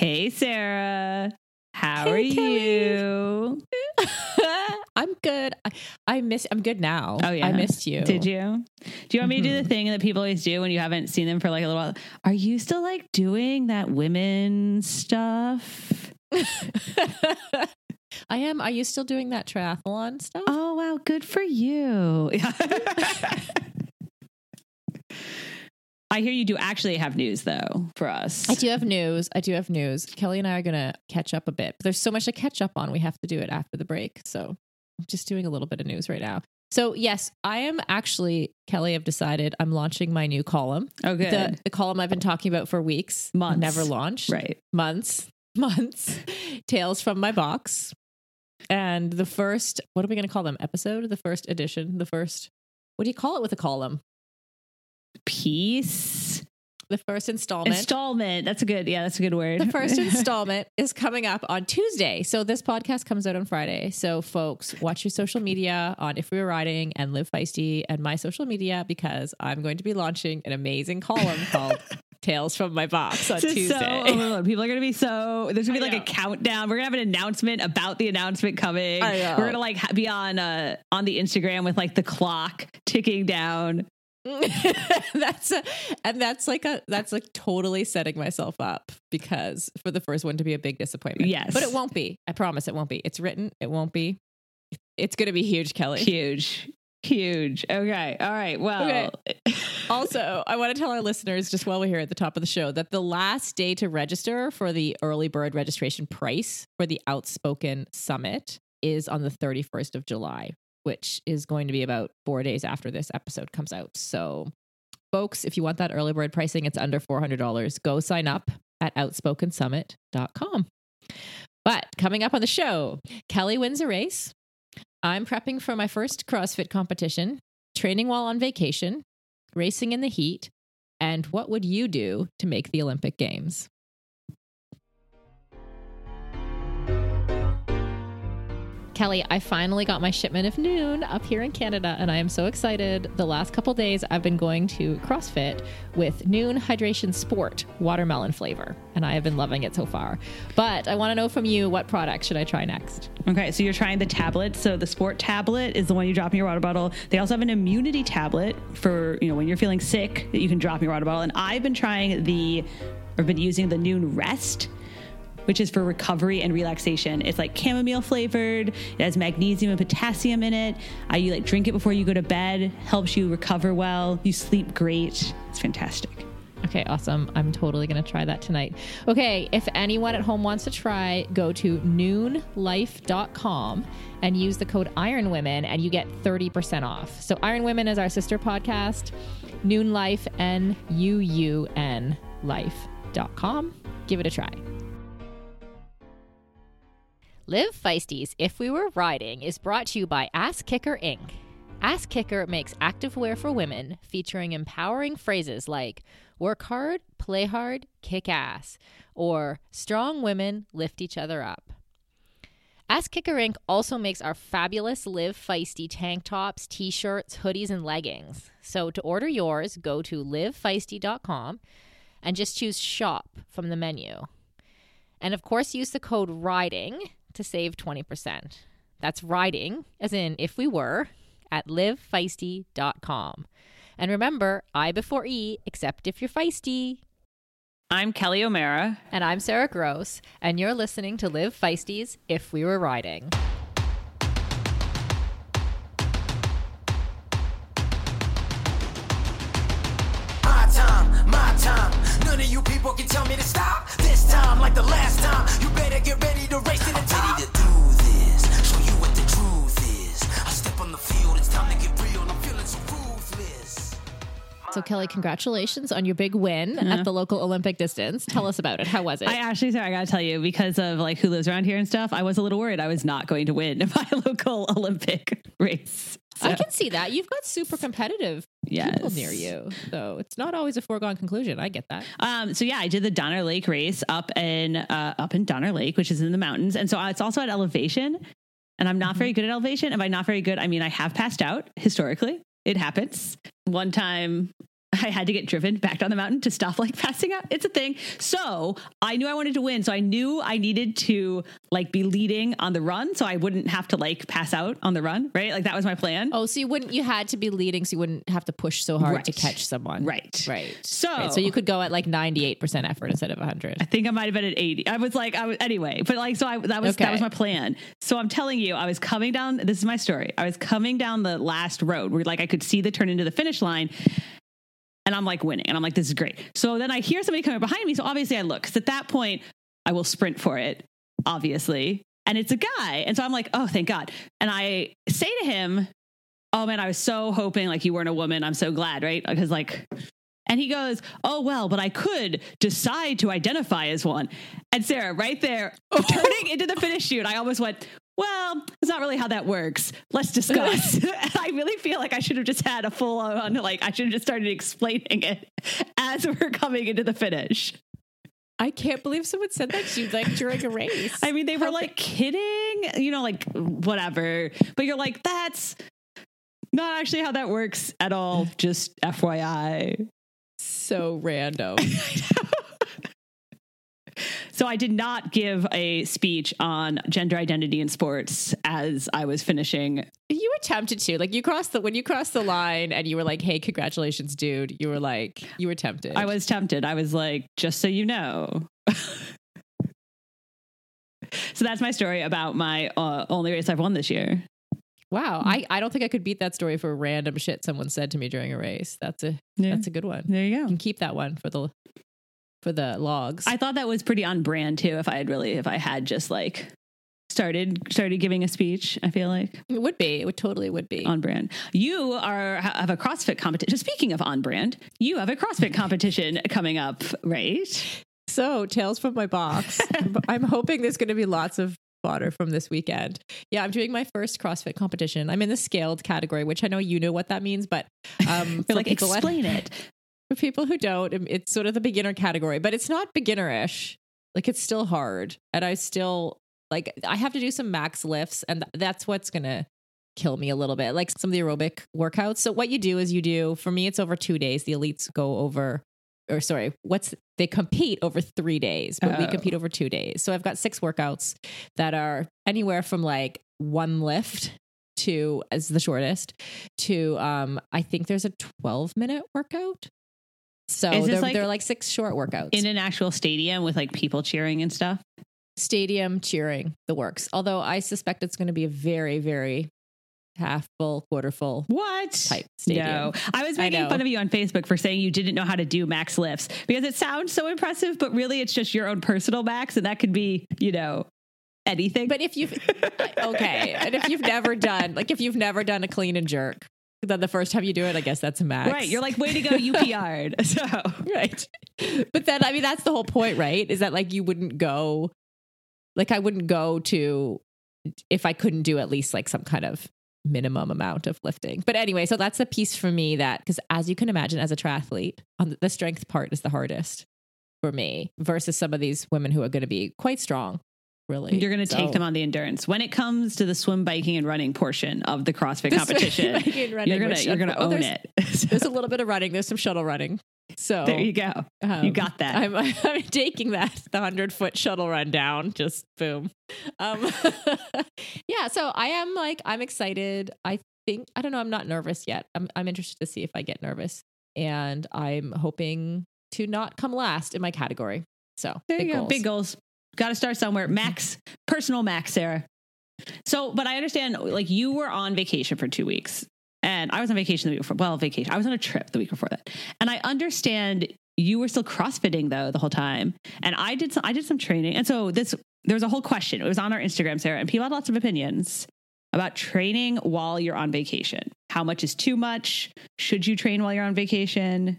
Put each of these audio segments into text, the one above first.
Hey, Sarah. How Hey, are Kelly. you? I'm good. I, I miss. I'm good now. Oh, yeah. I missed you. Did you? Do you want me to do the mm-hmm. thing that people always do when you haven't seen them for like a little while? Are you still like doing that women stuff? I am. Are you still doing that triathlon stuff? Oh, wow. Good for you. I hear you do actually have news though for us. I do have news. I do have news. Kelly and I are going to catch up a bit. There's so much to catch up on. We have to do it after the break. So I'm just doing a little bit of news right now. So, yes, I am actually, Kelly, I've decided I'm launching my new column. Oh, good. The, the column I've been talking about for weeks, Months. never launched. right. Months, months. Tales from my box. And the first, what are we going to call them? Episode? The first edition? The first, what do you call it with a column? Peace. The first installment. Installment. That's a good, yeah, that's a good word. The first installment is coming up on Tuesday. So this podcast comes out on Friday. So folks, watch your social media on If We Were Riding and Live Feisty and my social media because I'm going to be launching an amazing column called Tales from My Box on This is Tuesday. So, overloaded. people are going to be so. There's going to be I like a countdown. We're going to have an announcement about the announcement coming. Know. We're going to like be on uh on the Instagram with like the clock ticking down. that's a, and that's like a that's like totally setting myself up because for the first one to be a big disappointment. Yes. But it won't be. I promise it won't be. It's written. It won't be. It's going to be huge, Kelly. Huge, huge. Okay, all right. Well, Also, I want to tell our listeners just while we're here at the top of the show that the last day to register for the early bird registration price for the Outspoken Summit is on the 31st of July, which is going to be about four days after this episode comes out. So, folks, if you want that early bird pricing, it's under $400. Go sign up at outspokensummit.com. But coming up on the show, Kelly wins a race. I'm prepping for my first CrossFit competition, training while on vacation, racing in the heat, and what would you do to make the Olympic Games? Kelly, I finally got my shipment of Nuun up here in Canada, and I am so excited. The last couple days, I've been going to CrossFit with Nuun Hydration Sport watermelon flavor, and I have been loving it so far. But I want to know from you what product should I try next? okay. So you're trying the tablet. So the sport tablet is the one you drop in your water bottle. They also have an immunity tablet for you know when you're feeling sick that you can drop in your water bottle. And I've been trying the, or been using the Nuun Rest. Which is for recovery and relaxation. It's like chamomile flavored. It has magnesium and potassium in it. Uh, you like drink it before you go to bed. Helps you recover well. You sleep great. It's fantastic. Okay, awesome. I'm totally going to try that tonight. Okay, if anyone at home wants to try, go to nuunlife.com and use the code Iron Women and you get 30% off. So Iron Women is our sister podcast, Nuun Life, N U U N life.com. Give it a try. Live Feisties If We Were Riding is brought to you by Ass Kicker Inc. Ass Kicker makes activewear for women featuring empowering phrases like work hard, play hard, kick ass, or strong women lift each other up. Ass Kicker Inc. also makes our fabulous Live Feisty tank tops, t shirts, hoodies, and leggings. So to order yours, go to livefeisty.com and just choose shop from the menu. And of course, use the code RIDING to save 20%. That's riding, as in if we were, at livefeisty.com. And remember, I before E, except if you're feisty. I'm Kelly O'Mara. And I'm Sarah Gross, and you're listening to Live Feisty's If We Were Riding. My time, my time. None of you people can tell me to stop. This time, like the last time, you better get ready to race So, Kelly, congratulations on your big win at the local Olympic distance. Tell us about it. How was it? I actually, sorry, I gotta tell you, because of like who lives around here and stuff, I was a little worried I was not going to win my local Olympic race. I can see that. You've got super competitive people near you. So it's not always a foregone conclusion. I get that. Um, so yeah, I did the Donner Lake race up in uh, up in Donner Lake, which is in the mountains, and so uh, it's also at elevation. And I'm not very good at elevation. And by not very good, I mean I have passed out historically. It happens. One time, I had to get driven back down the mountain to stop like passing out. It's a thing. So I knew I wanted to win. So I knew I needed to like be leading on the run so I wouldn't have to like pass out on the run, right? Like that was my plan. Oh, so you wouldn't you had to be leading so you wouldn't have to push so hard to catch someone. Right. Right. So Right. So you could go at like 98% effort instead of 100. I think I might have been at 80. I was like, I was anyway, but like, so I, that was, that was my plan. So I'm telling you, I was coming down, this is my story. I was coming down the last road where like I could see the turn into the finish line and I'm like winning and I'm like, this is great. So then I hear somebody coming behind me. So obviously I look, cause at that point I will sprint for it, obviously. And it's a guy. And so I'm like, oh, thank God. And I say to him, oh man, I was so hoping like you weren't a woman. I'm so glad, right? Uh, because like, and he goes, Oh, well, but I could decide to identify as one. And Sarah, right there, oh. turning into the finish chute, I almost went, Well, it's not really how that works. Let's discuss. I really feel like I should have just had a full on, like, I should have just started explaining it as we're coming into the finish. I can't believe someone said that to you like during a race. I mean, they were like kidding, you know, like whatever. But you're like, That's not actually how that works at all. Just FYI. so random. So I did not give a speech on gender identity in sports as I was finishing. You attempted to. Like you crossed the when you crossed the line and you were like, "Hey, congratulations, dude." You were like, you were tempted. I was tempted. I was like, just so you know. so that's my story about my uh, only race I've won this year. Wow. I, I don't think I could beat that story for random shit someone said to me during a race. That's a Yeah. that's a good one. There you You go. can keep that one for the for the logs. I thought that was pretty on brand too. If I had really, if I had just like started started giving a speech, I feel like it would be. It would totally would be. on brand. You are have a CrossFit competition. Speaking of on brand, you have a CrossFit competition coming up, right? So, tales from my box. I'm hoping there's going to be lots of fodder from this weekend. Yeah, I'm doing my first CrossFit competition. I'm in the scaled category, which I know you know what that means, but um, for like, people explain it. For people who don't, it's sort of the beginner category, but it's not beginnerish. Like it's still hard, and I still like I have to do some max lifts, and that's what's gonna kill me a little bit. Like some of the aerobic workouts. So what you do is you do. For me, it's over two days. The elites go over, or sorry, what's they compete over three days, but we Oh. compete over two days. So I've got six workouts that are anywhere from like one lift to as the shortest to um I think there's a 12 minute workout. So they're, like they're like six short workouts. in an actual stadium with like people cheering and stuff. stadium cheering the works. Although I suspect it's going to be a very, very half full, quarter full. What Type stadium. No, I was making know. fun of you on Facebook for saying you didn't know how to do max lifts because it sounds so impressive, but really it's just your own personal max, and that could be, you know, anything. But if you've okay, and if you've never done like if you've never done a clean and jerk, then the first time you do it, I guess that's a max. right, you're like, way to go, you PR'd. So right. But then I mean that's the whole point, right? Is that like you wouldn't go like I wouldn't go to if I couldn't do at least like some kind of minimum amount of lifting. But anyway, so that's the piece for me that because as you can imagine as a triathlete, on the, the strength part is the hardest for me versus some of these women who are going to be quite strong. Really. you're going to take them on the endurance when it comes to the swim, biking, and running portion of the CrossFit The competition. biking, running, You're you're gonna oh, own it. There's a little bit of running. There's some shuttle running. So there you go. Um, You got that. I'm, I'm taking that the hundred foot shuttle run down. Just boom. Um, yeah. So I am like I'm excited. I think I don't know. I'm not nervous yet. I'm I'm interested to see if I get nervous, and I'm hoping to not come last in my category. So There big you go. goals. Big goals. Got to start somewhere. Max, personal max, Sarah. So, but I understand, like, you were on vacation for two weeks, and I was on vacation the week before. Well, vacation. I was on a trip the week before that, and I understand you were still crossfitting though the whole time, and I did some. I did some training, and so this there was a whole question. It was on our Instagram, Sarah, and people had lots of opinions about training while you're on vacation. How much is too much? Should you train while you're on vacation?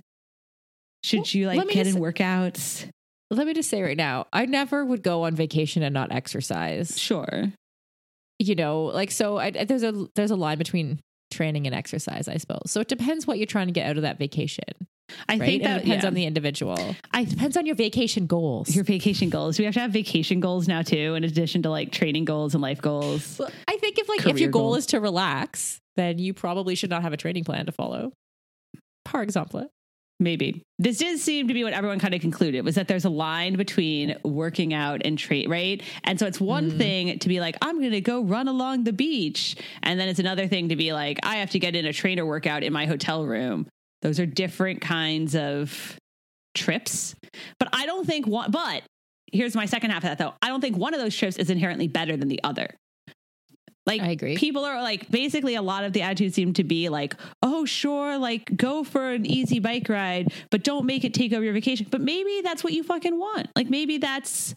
Should Well, you like get just- in workouts? Let me just say right now, I never would go on vacation and not exercise. Sure. you know like so I, there's a there's a line between training and exercise i suppose so it depends what you're trying to get out of that vacation I right think that it depends yeah. on the individual I it depends on your vacation goals your vacation goals. We have to have vacation goals now too, in addition to like training goals and life goals. Well, i think if like if your goal goals. is to relax then you probably should not have a training plan to follow par example Maybe. This did seem to be what everyone kind of concluded was that there's a line between working out and trade, right? And so it's one Mm. thing to be like, I'm going to go run along the beach. And then it's another thing to be like, I have to get in a trainer workout in my hotel room. Those are different kinds of trips. But I don't think one, but here's my second half of that though. I don't think one of those trips is inherently better than the other. Like I agree. people are like basically a lot of the attitudes seem to be like, oh sure, like go for an easy bike ride, but don't make it take over your vacation. But maybe that's what you fucking want. Like maybe that's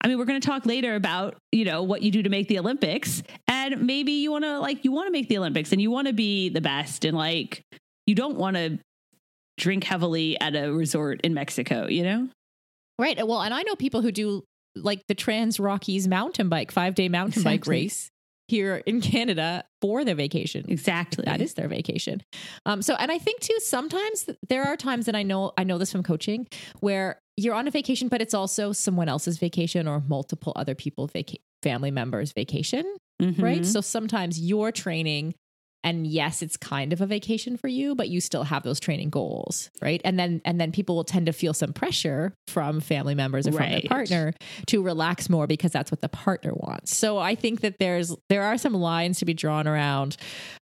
I mean, we're going to talk later about, you know, what you do to make the Olympics. And maybe you want to like you want to make the Olympics and you want to be the best and like you don't want to drink heavily at a resort in Mexico, you know? Right. Well, and I know people who do like the Trans Rockies mountain bike, five day mountain bike race here in Canada for their vacation. Exactly. That is their vacation. Um, so, and I think too, sometimes there are times that I know, I know this from coaching where you're on a vacation, but it's also someone else's vacation or multiple other people, vaca- family members vacation, right? Mhm. So sometimes you're training and yes, it's kind of a vacation for you, but you still have those training goals, right? And then, and then people will tend to feel some pressure from family members or from their partner to relax more because that's what the partner wants. So I think that there's, there are some lines to be drawn around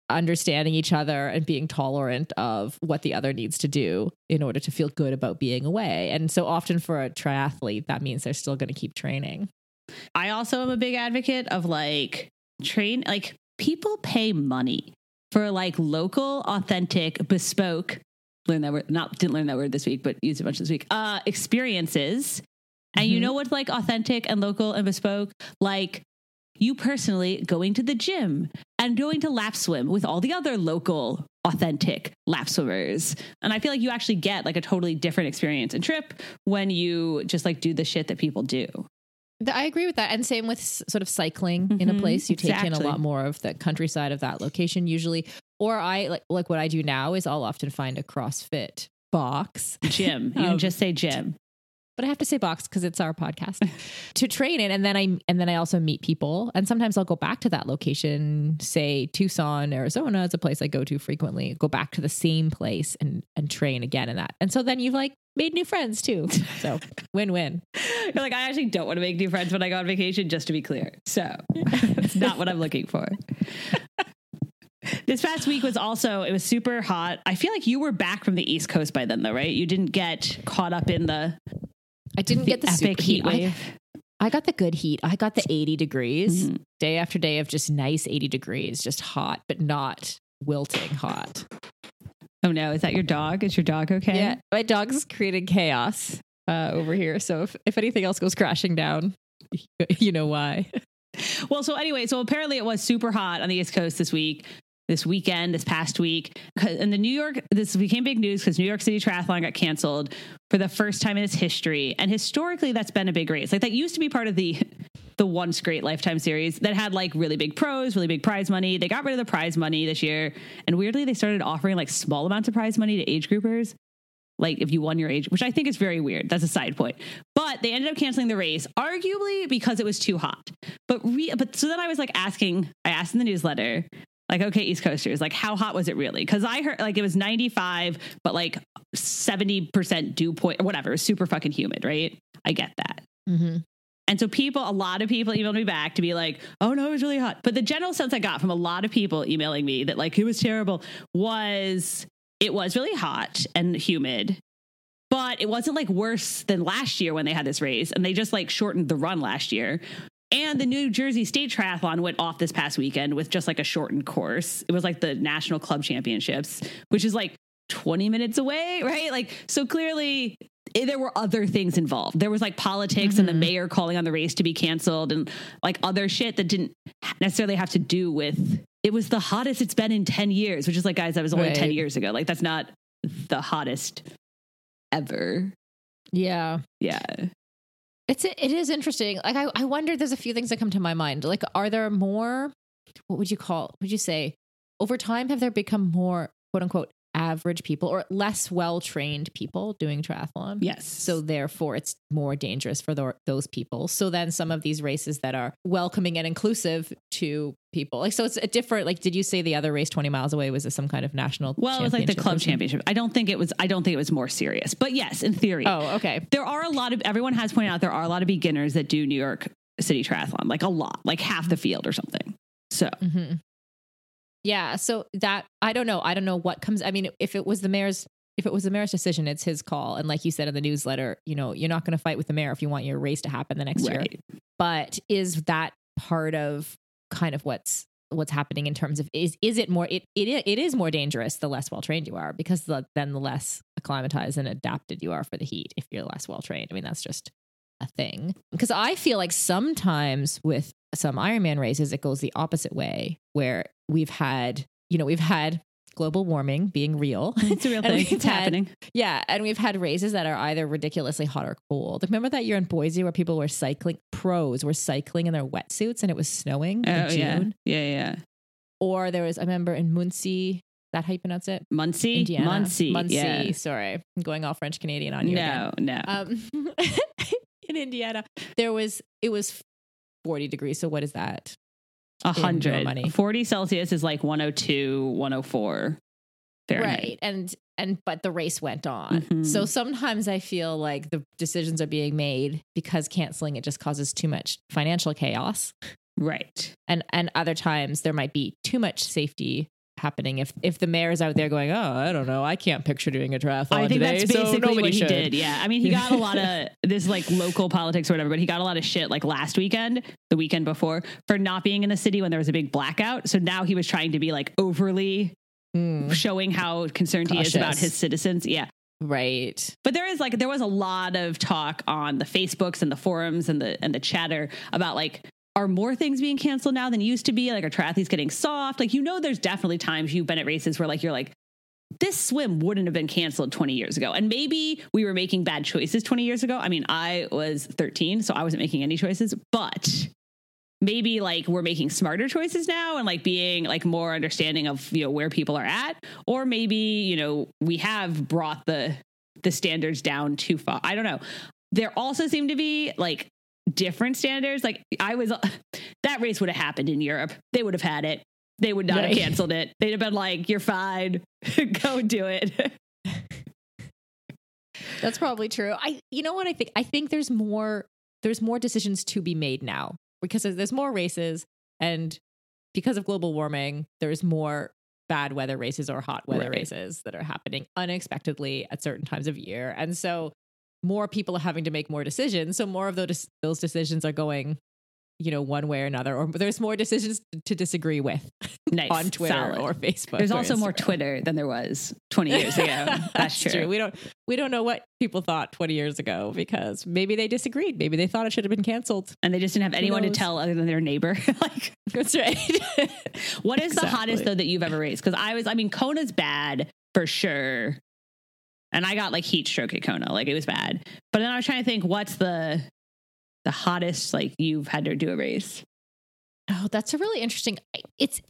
understanding each other and being tolerant of what the other needs to do in order to feel good about being away. And so often for a triathlete, that means they're still going to keep training. I also am a big advocate of like train like people pay money for like local, authentic, bespoke. Learn that word. Not didn't learn that word this week, but used it much this week. Uh, experiences, and you Mhm. know what's like authentic and local and bespoke? Like you personally going to the gym and going to lap swim with all the other local authentic lap swimmers. And I feel like you actually get like a totally different experience and trip when you just like do the shit that people do. I agree with that. And same with sort of cycling in a Mhm, place. You take in a lot more of the countryside of that location usually. Or I like like what I do now is I'll often find a CrossFit box. Gym. You Um, can just say gym. But I have to say box because it's our podcast to train in. And then I and then I also meet people. And sometimes I'll go back to that location, say Tucson, Arizona is a place I go to frequently. Go back to the same place and and train again in that. And so then you've like made new friends too. So win win. You're like, I actually don't want to make new friends when I go on vacation, just to be clear. So it's not what I'm looking for. This past week was also, it was super hot. I feel like you were back from the East Coast by then, though, right? You didn't get caught up in the, I didn't the get the super heat I- wave. I got the good heat. I got the 80 degrees Mhm. day after day of just nice 80 degrees, just hot, but not wilting hot. Oh no, is that your dog? Is your dog okay? Yeah, my dog's created chaos uh, over here. So if, if anything else goes crashing down, you know why. Well, so anyway, so apparently it was super hot on the East Coast this week, this weekend, this past week. And the New York, this became big news because New York City Triathlon got canceled for the first time in its history. And historically, that's been a big race. Like that used to be part of the the once great lifetime series that had like really big pros, really big prize money. They got rid of the prize money this year. And weirdly, they started offering like small amounts of prize money to age groupers. Like if you won your age, which I think is very weird. That's a side point. But they ended up canceling the race, arguably because it was too hot. But re- but so then I was like asking, I asked in the newsletter, like, okay, East Coasters, like how hot was it really? Because I heard like it was 95, but like 70% dew point or whatever, it was super fucking humid, right? I get that. Mm-hmm. And so people, a lot of people emailed me back to be like, oh no, it was really hot. But the general sense I got from a lot of people emailing me that like it was terrible was it was really hot and humid. But it wasn't like worse than last year when they had this race and they just like shortened the run last year. And the New Jersey State Triathlon went off this past weekend with just like a shortened course. It was like the National Club Championships, which is like 20 minutes away, right? Like, so clearly eh, there were other things involved. There was like politics and the Mhm. mayor calling on the race to be canceled and like other shit that didn't necessarily have to do with it was the hottest it's been in 10 years, which is like, guys, that was only 10 years ago. Like, that's not the hottest ever. Yeah. Yeah. It's it is interesting. Like I, I wonder there's a few things that come to my mind. Like are there more what would you call would you say over time have there become more quote unquote average people or less well trained people doing triathlon. Yes. So therefore, it's more dangerous for the, those people. So then some of these races that are welcoming and inclusive to people, like so, it's a different. Like, did you say the other race twenty miles away was some kind of national? well, it was like the club championship. I don't think it was. I don't think it was more serious. But yes, in theory, Oh, okay. there are a lot of. Everyone has pointed out there are a lot of beginners that do New York City Triathlon, like a lot, like half the field or something. So hmm Yeah. So that I don't know. I don't know what comes. I mean, if it was the mayor's, if it was the mayor's decision, it's his call. And like you said in the newsletter, you know, you're not going to fight with the mayor if you want your race to happen the next year. But is that part of kind of what's what's happening in terms of is is it more it it it is more dangerous the less well trained you are because the, then the less acclimatized and adapted you are for the heat if you're less well trained. I mean that's just a thing because I feel like sometimes with some Ironman races it goes the opposite way where we've had you know we've had global warming being real It's a real thing. It's had- happening. yeah, and we've had races that are either ridiculously hot or cold. Like, remember that year in Boise where people were cycling, pros were cycling in their wetsuits and it was snowing in Oh yeah, June? yeah, yeah. Or there was, I remember in Muncie, that how you pronounce it? Muncie, Indiana. Muncie, Muncie. yeah. Sorry, I'm going all French Canadian on you. again. No, no. Um, in Indiana, there was, it was 40 degrees. So what is that? A in hundred. money. 40 Celsius is like 102, 104 Fahrenheit. Right. And and but the race went on. Mhm. So sometimes I feel like the decisions are being made because canceling it just causes too much financial chaos. Right. And and other times there might be too much safety happening if if the mayor is out there going, "Oh, I don't know, I can't picture doing a triathlon I think today, that's basically nobody what he should." did. Yeah. I mean, he got a lot of this like local politics or whatever, but he got a lot of shit like last weekend, the weekend before, for not being in the city when there was a big blackout. So now he was trying to be like overly Hmm, showing how concerned he is about his citizens. Yeah. right. But there is like there was a lot of talk on the Facebooks and the forums and the and the chatter about like are more things being canceled now than used to be? Like are triathletes getting soft? Like you know there's definitely times you've been at races where like you're like this swim wouldn't have been canceled 20 years ago. And maybe we were making bad choices 20 years ago. I mean, I was 13, so I wasn't making any choices, but maybe like we're making smarter choices now and like being like more understanding of you know where people are at or maybe you know we have brought the the standards down too far i don't know there also seem to be like different standards like i was that race would have happened in europe they would have had it they would not Right. have canceled it they'd have been like you're fine go do it That's probably true. I you know what I think? I think there's more there's more decisions to be made now because there's more races and because of global warming, there's more bad weather races or hot weather Right. races that are happening unexpectedly at certain times of year. And so more people are having to make more decisions. So more of those those decisions are going you know one way or another or there's more decisions to disagree with nice on Twitter solid. or Facebook. there's or also more Twitter than there was 20 years ago that's, true. We don't we don't know what people thought 20 years ago because maybe they disagreed. Maybe they thought it should have been canceled. and they just didn't have anyone to tell other than their neighbor like That's right. What is the hottest though that you've ever raced? Because I was, I mean, Kona's bad for sure, and I got like heat stroke at Kona, like it was bad. But then I was trying to think, what's the the hottest like you've had to do a race? Oh, that's a really interesting. It's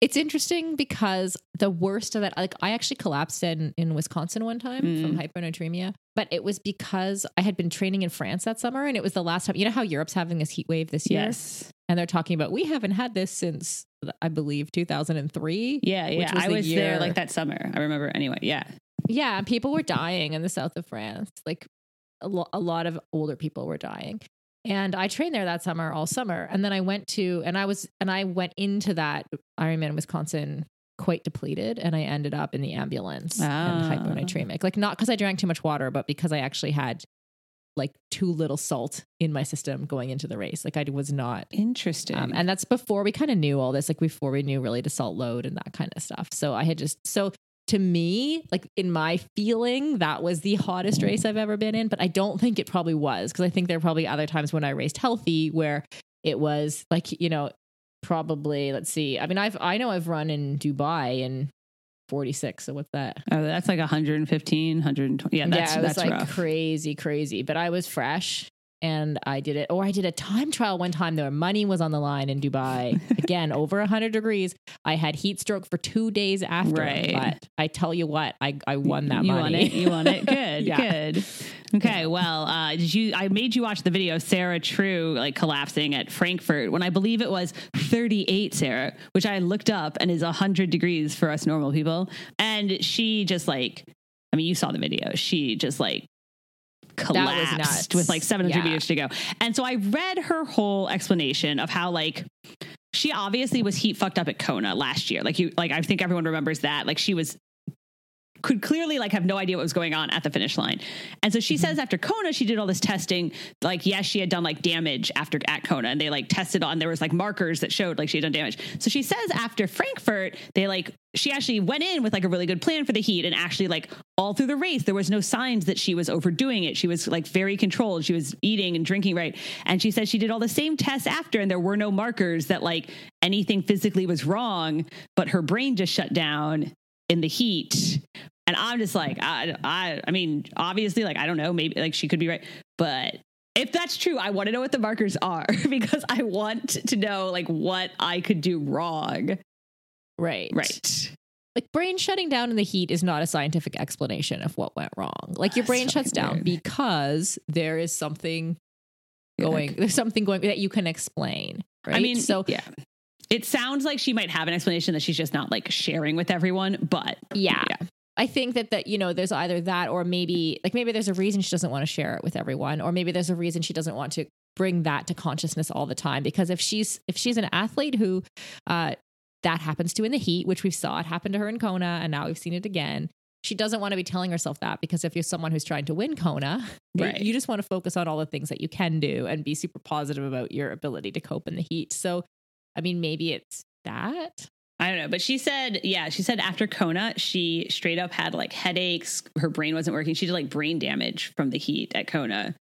it's interesting because the worst of that, like I actually collapsed in in Wisconsin one time from mm. hyponatremia, but it was because I had been training in France that summer, and it was the last time. You know how Europe's having this heat wave this year, Yes, and they're talking about we haven't had this since I believe 2003. yeah, Which yeah. was I the was year- there like that summer. I remember anyway. Yeah, Yeah, people were dying in the south of France. Like a, lo- a lot of older people were dying. And I trained there that summer, all summer. And then I went to, and I was, and I went into that Ironman Wisconsin quite depleted. And I ended up in the ambulance and Ah. hyponatremic. Like, not because I drank too much water, but because I actually had like too little salt in my system going into the race. Like, I was not interesting. um, and that's before we kind of knew all this, like before we knew really the salt load and that kind of stuff. So I had just, so to me, like in my feeling, that was the hottest mm-hmm. race I've ever been in. But I don't think it probably was because I think there are probably other times when I raced healthy where it was like, you know, probably, let's see. I mean, I've, I know I've run in Dubai in 46. So what's that? oh, that's like 115, 120. Yeah, that's yeah, it was that's like rough. crazy, crazy. But I was fresh and I did it. Or I did a time trial one time. Their money was on the line in Dubai. Again, over 100 degrees. I had heat stroke for two days after. Right. But I tell you what, I, I won that you money. You won it. You won it. Good. Yeah. Good. Okay. Well, uh, did you? I made you watch the video of Sarah True like collapsing at Frankfurt when I believe it was 38, Sarah, which I looked up and is 100 degrees for us normal people. And she just like, I mean, you saw the video. She just like collapsed with like 700 Yeah. meters to go. And so I read her whole explanation of how like she obviously was heat fucked up at Kona last year. Like you like I think everyone remembers that. Like she was could clearly like have no idea what was going on at the finish line. And so she mm-hmm. says after Kona, she did all this testing. Like, yes, she had done like damage after at Kona and they like tested on, there was like markers that showed like she had done damage. So she says after Frankfurt, they like, she actually went in with like a really good plan for the heat and actually like all through the race, there was no signs that she was overdoing it. She was like very controlled. She was eating and drinking right. And she said she did all the same tests after and there were no markers that like anything physically was wrong, but her brain just shut down in the heat. And I'm just like, I, I, I mean, obviously, like, I don't know, maybe like she could be right, but if that's true, I want to know what the markers are because I want to know like what I could do wrong. Right. Right. Like brain shutting down in the heat is not a scientific explanation of what went wrong. Like your brain shuts down weird. because there is something going, there's something going that you can explain. Right. I mean, so yeah. It sounds like she might have an explanation that she's just not like sharing with everyone, but yeah. Yeah. I think that that you know there's either that or maybe like maybe there's a reason she doesn't want to share it with everyone or maybe there's a reason she doesn't want to bring that to consciousness all the time because if she's if she's an athlete who uh that happens to in the heat which we saw it happen to her in Kona and now we've seen it again she doesn't want to be telling herself that because if you're someone who's trying to win Kona Right. you just want to focus on all the things that you can do and be super positive about your ability to cope in the heat so I mean maybe it's that I don't know, but she said, yeah, she said after Kona, she straight up had like headaches. Her brain wasn't working. She did like brain damage from the heat at Kona.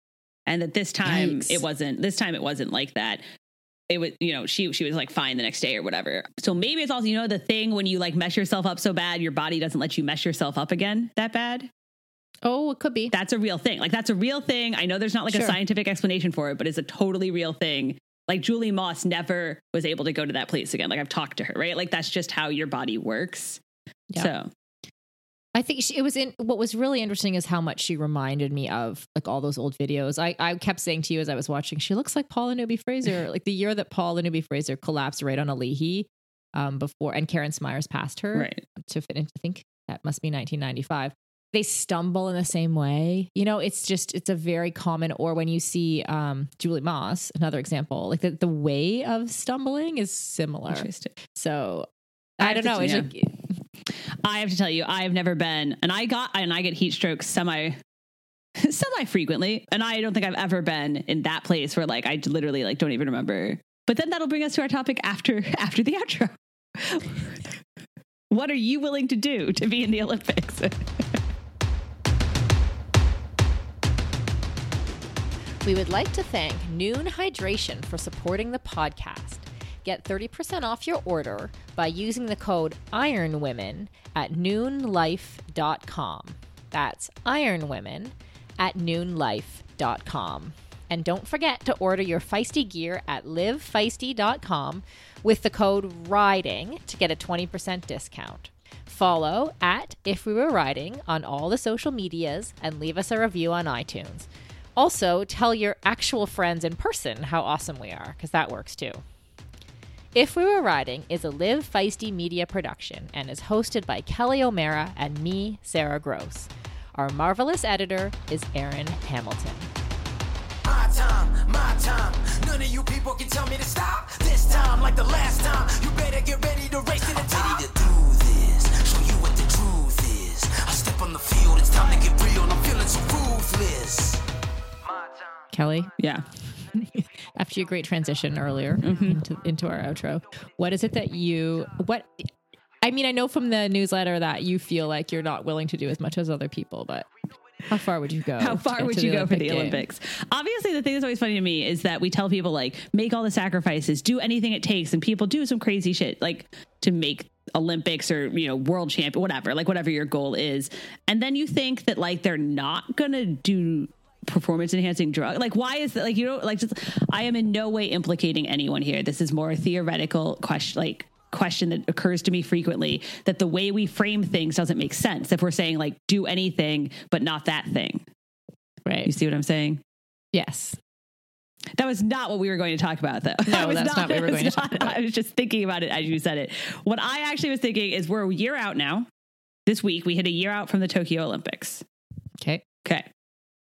And that this time Yikes. it wasn't, this time it wasn't like that. It was, you know, she she was like fine the next day or whatever. So maybe it's also, you know, the thing when you like mess yourself up so bad, your body doesn't let you mess yourself up again that bad. oh it could be That's a real thing. Like that's a real thing. I know there's not like a scientific explanation for it, but it's a totally real thing. Like Julie Moss never was able to go to that place again. Like I've talked to her, right? Like that's just how your body works. Yeah. So I think she, it was in what was really interesting is how much she reminded me of like all those old videos. I, I kept saying to you as I was watching, she looks like Paula Newby Fraser, like the year that Paula Newby Fraser collapsed right on Ali'i um, before, and Karen Smyers passed her right. to fit into, I think that must be 1995. They stumble in the same way. You know, it's just, it's a very common, or when you see um, Julie Moss, another example, like the, the way of stumbling is similar. Interesting. So I I don't know. to- It's yeah. like, I have to tell you, I have never been, and I got, and I get heat strokes semi, semi frequently, and I don't think I've ever been in that place where like I literally like don't even remember. But then that'll bring us to our topic after after the outro. what are you willing to do to be in the Olympics? We would like to thank Nuun Hydration for supporting the podcast. Get 30% off your order by using the code IRONWOMEN at nuunlife.com. That's IRONWOMEN at nuunlife.com. And don't forget to order your feisty gear at livefeisty.com with the code RIDING to get a 20% discount. Follow at If We Were Riding on all the social medias and leave us a review on iTunes. Also, tell your actual friends in person how awesome we are, because that works too. If We Were Riding is a Live Feisty media production and is hosted by Kelly O'Mara and me, Sarah Gross. Our marvelous editor is Aaron Hamilton. My time, my time. None of you people can tell me to stop. This time, like the last time, you better get ready to race to the top. Ready to do this, show you what the truth is. I step on the field, it's time to get real. I'm feeling so ruthless. Kelly, yeah. after your great transition earlier mm-hmm. into, into our outro, what is it that you, what, I mean, I know from the newsletter that you feel like you're not willing to do as much as other people, but how far would you go? How far would you go for the Games? Olympics? Obviously, the thing that's always funny to me is that we tell people like make all the sacrifices, do anything it takes, and people do some crazy shit like to make Olympics or you know world champion, whatever, like whatever your goal is, and then you think that like they're not gonna do performance enhancing drug. Like, why is that? Like, you know, like, just I am in no way implicating anyone here. This is more a theoretical question, like question that occurs to me frequently that the way we frame things doesn't make sense if we're saying like do anything but not that thing. Right. You see what I'm saying? Yes. That was not what we were going to talk about, though. No, was that's not what we were going to talk about. I was just thinking about it as you said it. What I actually was thinking is we're a year out now. This week, we hit a year out from the Tokyo Olympics. Okay. Okay.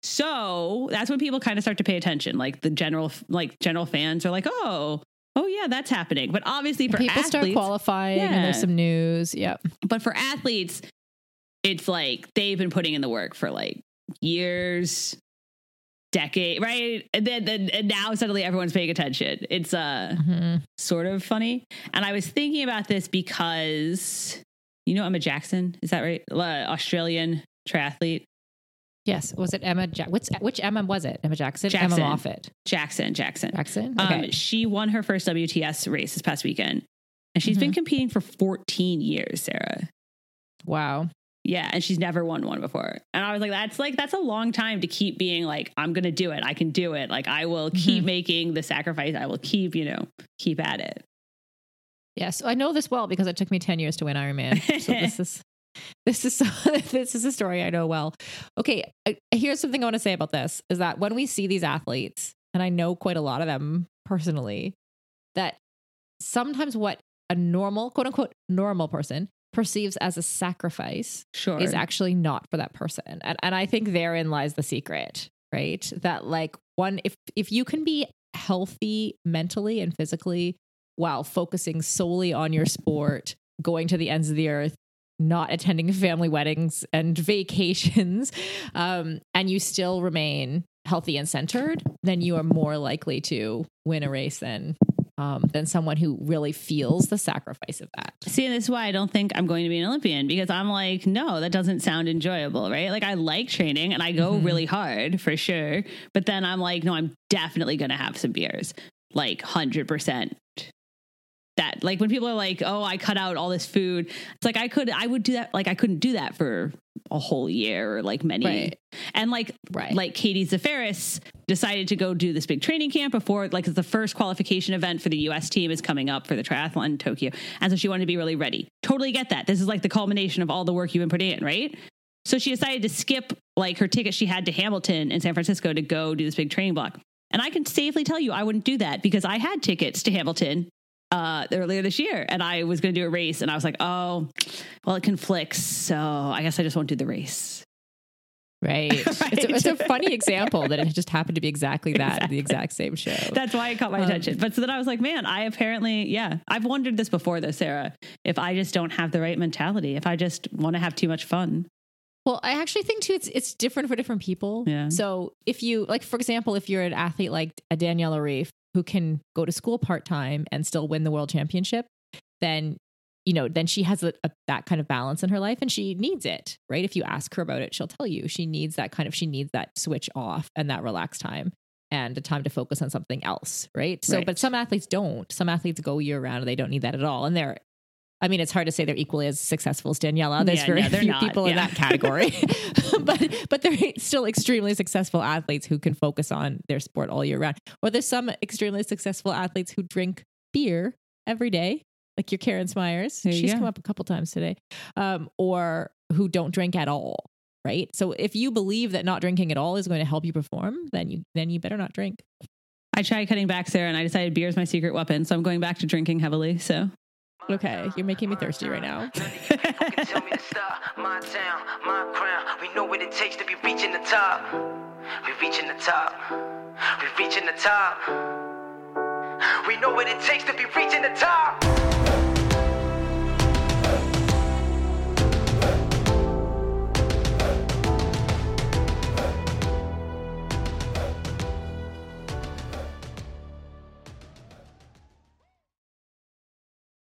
So that's when people kind of start to pay attention. Like the general, like general fans are like, oh, oh yeah, that's happening. But obviously for People athletes, start qualifying and there's some news. Yep. but for athletes, it's like they've been putting in the work for like years, decade, right? And then, then and now suddenly everyone's paying attention. It's uh Mhm. sort of funny. And I was thinking about this because you know Emma Jackson, is that right? Uh, Australian triathlete. Yes. Was it Emma? Ja- which, which Emma was it? Emma Jackson? Jackson. Emma Moffat. Jackson, Jackson. Jackson? Um, she won her first WTS race this past weekend. And she's been competing for 14 years, Sarah. wow. Yeah, and she's never won one before. And I was like, that's like that's a long time to keep being like, I'm gonna do it. I can do it. Like I will keep making the sacrifice. I will keep, you know, keep at it. Yes, I know this well because it took me 10 years to win Ironman. So this is this is this is a story I know well. Okay, I- here's something I want to say about this is that when we see these athletes, and I know quite a lot of them personally, that sometimes what a normal, quote unquote, normal person perceives as a sacrifice Sure. is actually not for that person. And and I think therein lies the secret, right? That like one if if you can be healthy mentally and physically while focusing solely on your sport, going to the ends of the earth, not attending family weddings and vacations, um, and you still remain healthy and centered, then you are more likely to win a race than um, than someone who really feels the sacrifice of that. See, and this is why I don't think I'm going to be an Olympian because I'm like, no, that doesn't sound enjoyable, right? Like I like training and I go Mhm. really hard for sure. But then I'm like, no, I'm definitely gonna have some beers. Like hundred percent. That like when people are like, oh, I cut out all this food. It's like I could I would do that like I couldn't do that for a whole year or like many Right. and like Right. like Katie Zaferes decided to go do this big training camp before like it's the first qualification event for the US team is coming up for the triathlon in Tokyo. And so she wanted to be really ready. Totally get that. This is like the culmination of all the work you've been putting in, right? So she decided to skip like her ticket she had to Hamilton in San Francisco to go do this big training block. And I can safely tell you I wouldn't do that because I had tickets to Hamilton uh earlier this year and I was going to do a race and I was like, "Oh, well it conflicts. So I guess I just won't do the race." Right. It's, a, it's a funny example that it just happened to be exactly that, the exact same show. That's why it caught my Um, attention. But so then I was like, man, I apparently, yeah, I've wondered this before, though, Sarah. If I just don't have the right mentality, if I just want to have too much fun, well, I actually think too it's it's different for different people. Yeah. So if you like, for example, if you're an athlete like a Daniela Ryf who can go to school part time and still win the world championship, then you know then she has a, a, that kind of balance in her life and she needs it right? If you ask her about it she'll tell you. She needs that kind of she needs that switch off and that relaxed time and a time to focus on something else right? So Right. but some athletes don't. Some athletes go year round and they don't need that at all. And they're I mean, it's hard to say they're equally as successful as Daniela. There's Yeah, very no, few not. people in that category, but but they're still extremely successful athletes who can focus on their sport all year round. Or there's some extremely successful athletes who drink beer every day, like your Karen Smyers. There She's come up a couple times today, um, or who don't drink at all. Right. So if you believe that not drinking at all is going to help you perform, then you then you better not drink. I tried cutting back, Sarah, and I decided beer is my secret weapon. So I'm going back to drinking heavily. So Okay, you're making me thirsty right now. None of you people can tell me to stop. My town, my crown. We know what it takes to be reaching the top. We reaching the top. We reaching the top. We know what it takes to be reaching the top.